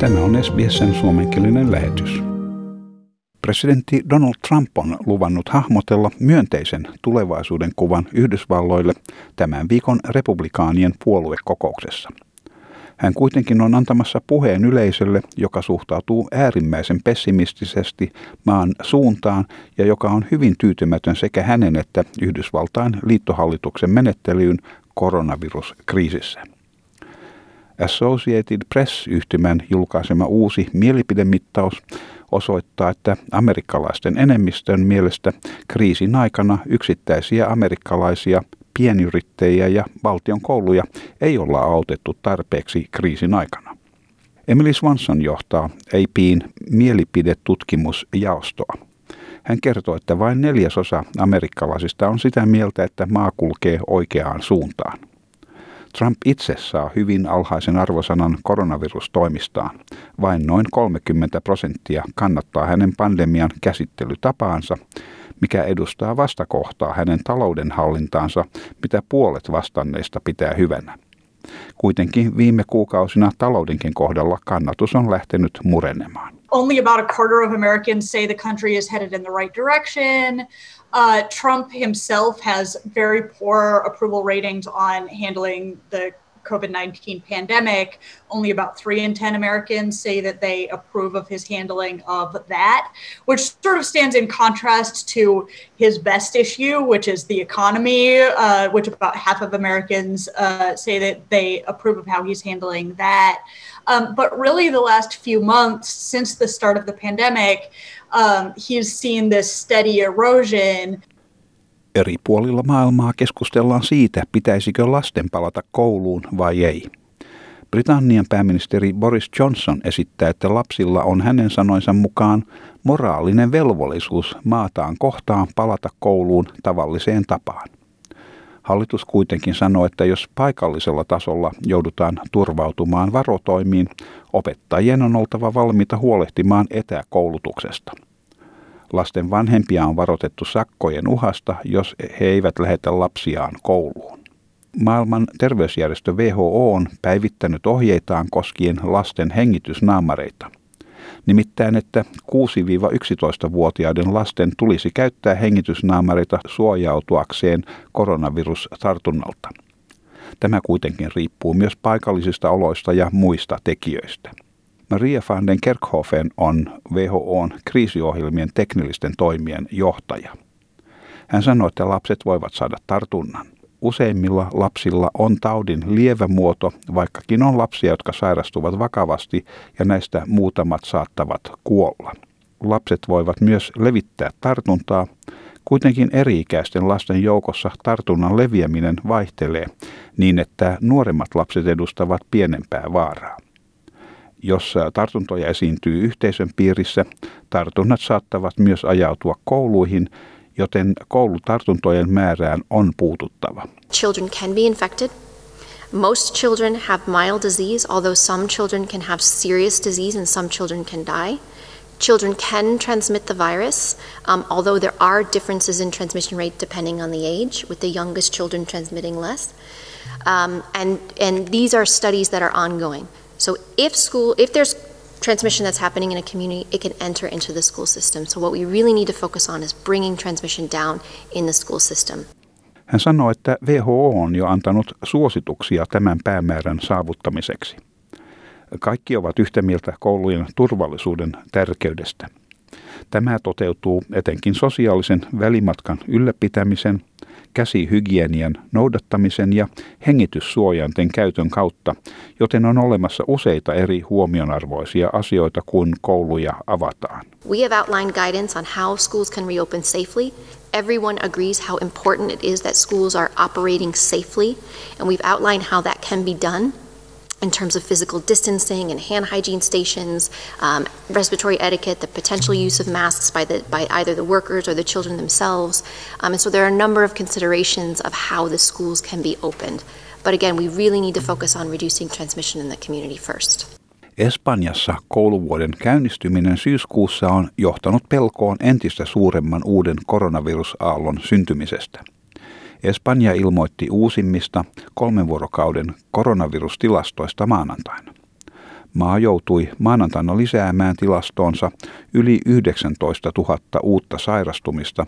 Tämä on SBSn suomenkielinen lähetys. Presidentti Donald Trump on luvannut hahmotella myönteisen tulevaisuuden kuvan Yhdysvalloille tämän viikon republikaanien puoluekokouksessa. Hän kuitenkin on antamassa puheen yleisölle, joka suhtautuu äärimmäisen pessimistisesti maan suuntaan ja joka on hyvin tyytymätön sekä hänen että Yhdysvaltain liittohallituksen menettelyyn koronaviruskriisissä. Associated Press-yhtymän julkaisema uusi mielipidemittaus osoittaa, että amerikkalaisten enemmistön mielestä kriisin aikana yksittäisiä amerikkalaisia pienyrittäjiä ja valtion kouluja ei olla autettu tarpeeksi kriisin aikana. Emily Swanson johtaa APin mielipidetutkimusjaostoa. Hän kertoo, että vain neljäsosa amerikkalaisista on sitä mieltä, että maa kulkee oikeaan suuntaan. Trump itse saa hyvin alhaisen arvosanan koronavirustoimistaan. Vain noin 30 prosenttia kannattaa hänen pandemian käsittelytapaansa, mikä edustaa vastakohtaa hänen taloudenhallintaansa, mitä puolet vastanneista pitää hyvänä. Kuitenkin viime kuukausina taloudenkin kohdalla kannatus on lähtenyt murenemaan. Only about a quarter of Americans say the country is headed in the right direction. Uh, Trump himself has very poor approval ratings on handling the COVID 19 pandemic. Only about three in 10 Americans say that they approve of his handling of that, which sort of stands in contrast to his best issue, which is the economy, uh, which about half of Americans uh, say that they approve of how he's handling that. Um, but really, the last few months since the start of the pandemic, um, he's seen this steady erosion. Eri puolilla maailmaa keskustellaan siitä, pitäisikö lasten palata kouluun vai ei. Britannian pääministeri Boris Johnson esittää, että lapsilla on hänen sanoinsa mukaan moraalinen velvollisuus maataan kohtaan palata kouluun tavalliseen tapaan. Hallitus kuitenkin sanoo, että jos paikallisella tasolla joudutaan turvautumaan varotoimiin, opettajien on oltava valmiita huolehtimaan etäkoulutuksesta. Lasten vanhempia on varoitettu sakkojen uhasta, jos he eivät lähetä lapsiaan kouluun. Maailman terveysjärjestö WHO on päivittänyt ohjeitaan koskien lasten hengitysnaamareita. Nimittäin, että 6-11-vuotiaiden lasten tulisi käyttää hengitysnaamareita suojautuakseen koronavirustartunnalta. Tämä kuitenkin riippuu myös paikallisista oloista ja muista tekijöistä. Maria van den Kerkhofen on WHOn kriisiohjelmien teknillisten toimien johtaja. Hän sanoi, että lapset voivat saada tartunnan. Useimmilla lapsilla on taudin lievä muoto, vaikkakin on lapsia, jotka sairastuvat vakavasti ja näistä muutamat saattavat kuolla. Lapset voivat myös levittää tartuntaa, Kuitenkin eri-ikäisten lasten joukossa tartunnan leviäminen vaihtelee niin, että nuoremmat lapset edustavat pienempää vaaraa. Jos tartuntoja esiintyy yhteisön piirissä, tartunnat saattavat myös ajautua kouluihin, joten koulutartuntojen määrään on puututtava. Children can be infected. Most children have mild disease, although some children can have serious disease and some children can die. Children can transmit the virus, um, although there are differences in transmission rate depending on the age, with the youngest children transmitting less. Um, and, and these are studies that are ongoing. So if school, if there's transmission that's happening in a community, it can enter into the school system. So what we really need to focus on is bringing transmission down in the school system. Hän sanoi, että WHO on jo antanut suosituksia tämän päämäärän saavuttamiseksi. Kaikki ovat yhtä mieltä koulujen turvallisuuden tärkeydestä. Tämä toteutuu etenkin sosiaalisen välimatkan ylläpitämisen, käsihygienian noudattamisen ja hengityssuojanten käytön kautta, joten on olemassa useita eri huomionarvoisia asioita, kun kouluja avataan. We have outlined guidance on how schools can reopen safely. Everyone agrees how important it is that schools are operating safely, and we've outlined how that can be done in terms of physical distancing and hand hygiene stations, um, respiratory etiquette, the potential use of masks by, the, by either the workers or the children themselves. Um, and so there are a number of considerations of how the schools can be opened. But again, we really need to focus on reducing transmission in the community first. Espanjassa kouluvuoden käynnistyminen syyskuussa on johtanut pelkoon entistä suuremman uuden koronavirusaallon syntymisestä – Espanja ilmoitti uusimmista kolmen vuorokauden koronavirustilastoista maanantaina. Maa joutui maanantaina lisäämään tilastoonsa yli 19 000 uutta sairastumista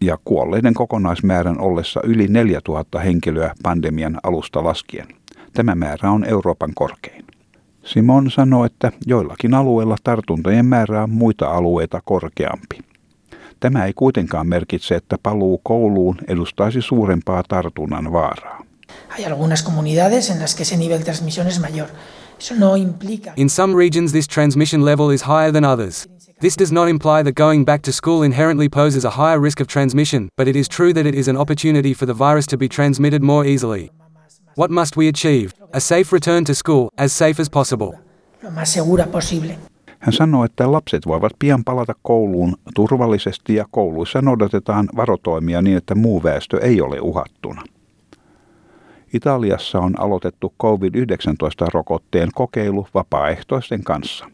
ja kuolleiden kokonaismäärän ollessa yli 4000 henkilöä pandemian alusta laskien. Tämä määrä on Euroopan korkein. Simon sanoi, että joillakin alueilla tartuntojen määrä on muita alueita korkeampi. Tämä ei kuitenkaan merkitse, että paluu kouluun edustaisi suurempaa tartunnan vaaraa. Hay algunas comunidades en las que ese nivel de transmisión es mayor. Eso no implica... In some regions this transmission level is higher than others. This does not imply that going back to school inherently poses a higher risk of transmission, but it is true that it is an opportunity for the virus to be transmitted more easily. What must we achieve? A safe return to school, as safe as possible. Lo más segura posible. Hän sanoi, että lapset voivat pian palata kouluun turvallisesti ja kouluissa noudatetaan varotoimia niin, että muu väestö ei ole uhattuna. Italiassa on aloitettu COVID-19-rokotteen kokeilu vapaaehtoisten kanssa.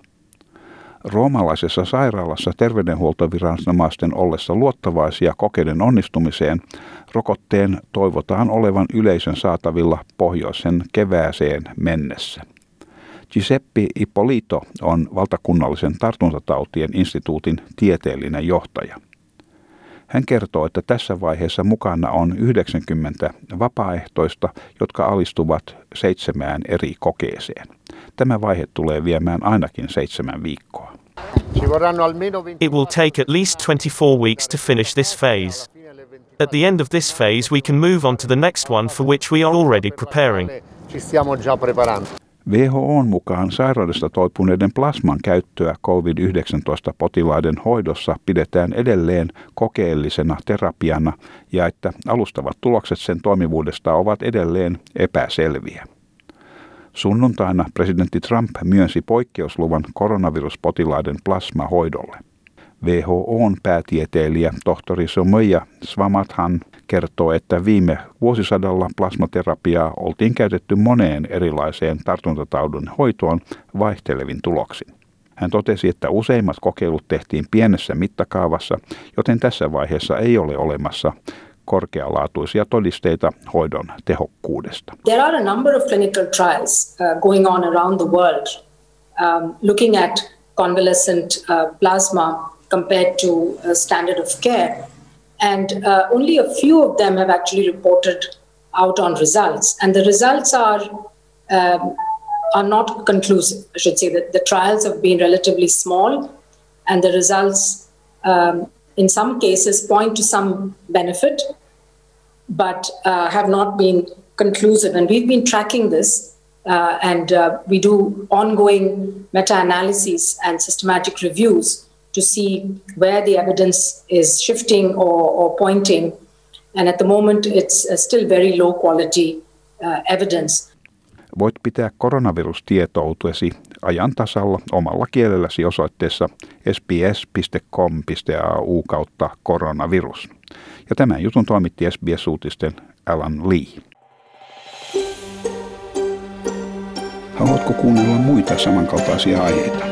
Roomalaisessa sairaalassa terveydenhuoltoviranomaisten ollessa luottavaisia kokeiden onnistumiseen, rokotteen toivotaan olevan yleisön saatavilla pohjoisen kevääseen mennessä. Giuseppe Ippolito on valtakunnallisen tartuntatautien instituutin tieteellinen johtaja. Hän kertoo, että tässä vaiheessa mukana on 90 vapaaehtoista, jotka alistuvat seitsemään eri kokeeseen. Tämä vaihe tulee viemään ainakin seitsemän viikkoa. It will take at least 24 weeks to finish this phase. At the end of this phase, we can move on to the next one for which we are already preparing. WHOn mukaan sairaudesta toipuneiden plasman käyttöä COVID-19-potilaiden hoidossa pidetään edelleen kokeellisena terapiana ja että alustavat tulokset sen toimivuudesta ovat edelleen epäselviä. Sunnuntaina presidentti Trump myönsi poikkeusluvan koronaviruspotilaiden plasmahoidolle. WHOn päätieteilijä tohtori Somoya Swamathan kertoo, että viime vuosisadalla plasmaterapiaa oltiin käytetty moneen erilaiseen tartuntataudun hoitoon vaihtelevin tuloksin. Hän totesi, että useimmat kokeilut tehtiin pienessä mittakaavassa, joten tässä vaiheessa ei ole olemassa korkealaatuisia todisteita hoidon tehokkuudesta. There are a number of clinical trials uh, going on around the world um, looking at convalescent uh, plasma compared to uh, standard of care. And uh, only a few of them have actually reported out on results. And the results are um, are not conclusive. I should say that the trials have been relatively small, and the results, um, in some cases, point to some benefit, but uh, have not been conclusive. And we've been tracking this, uh, and uh, we do ongoing meta analyses and systematic reviews to see where the evidence is shifting or, or pointing. And at the moment, it's uh, still very low quality uh, evidence. Voit pitää koronavirustietoutuesi ajan tasalla omalla kielelläsi osoitteessa sbs.com.au kautta koronavirus. Ja tämän jutun toimitti SBS-uutisten Alan Lee. Haluatko kuunnella muita samankaltaisia aiheita?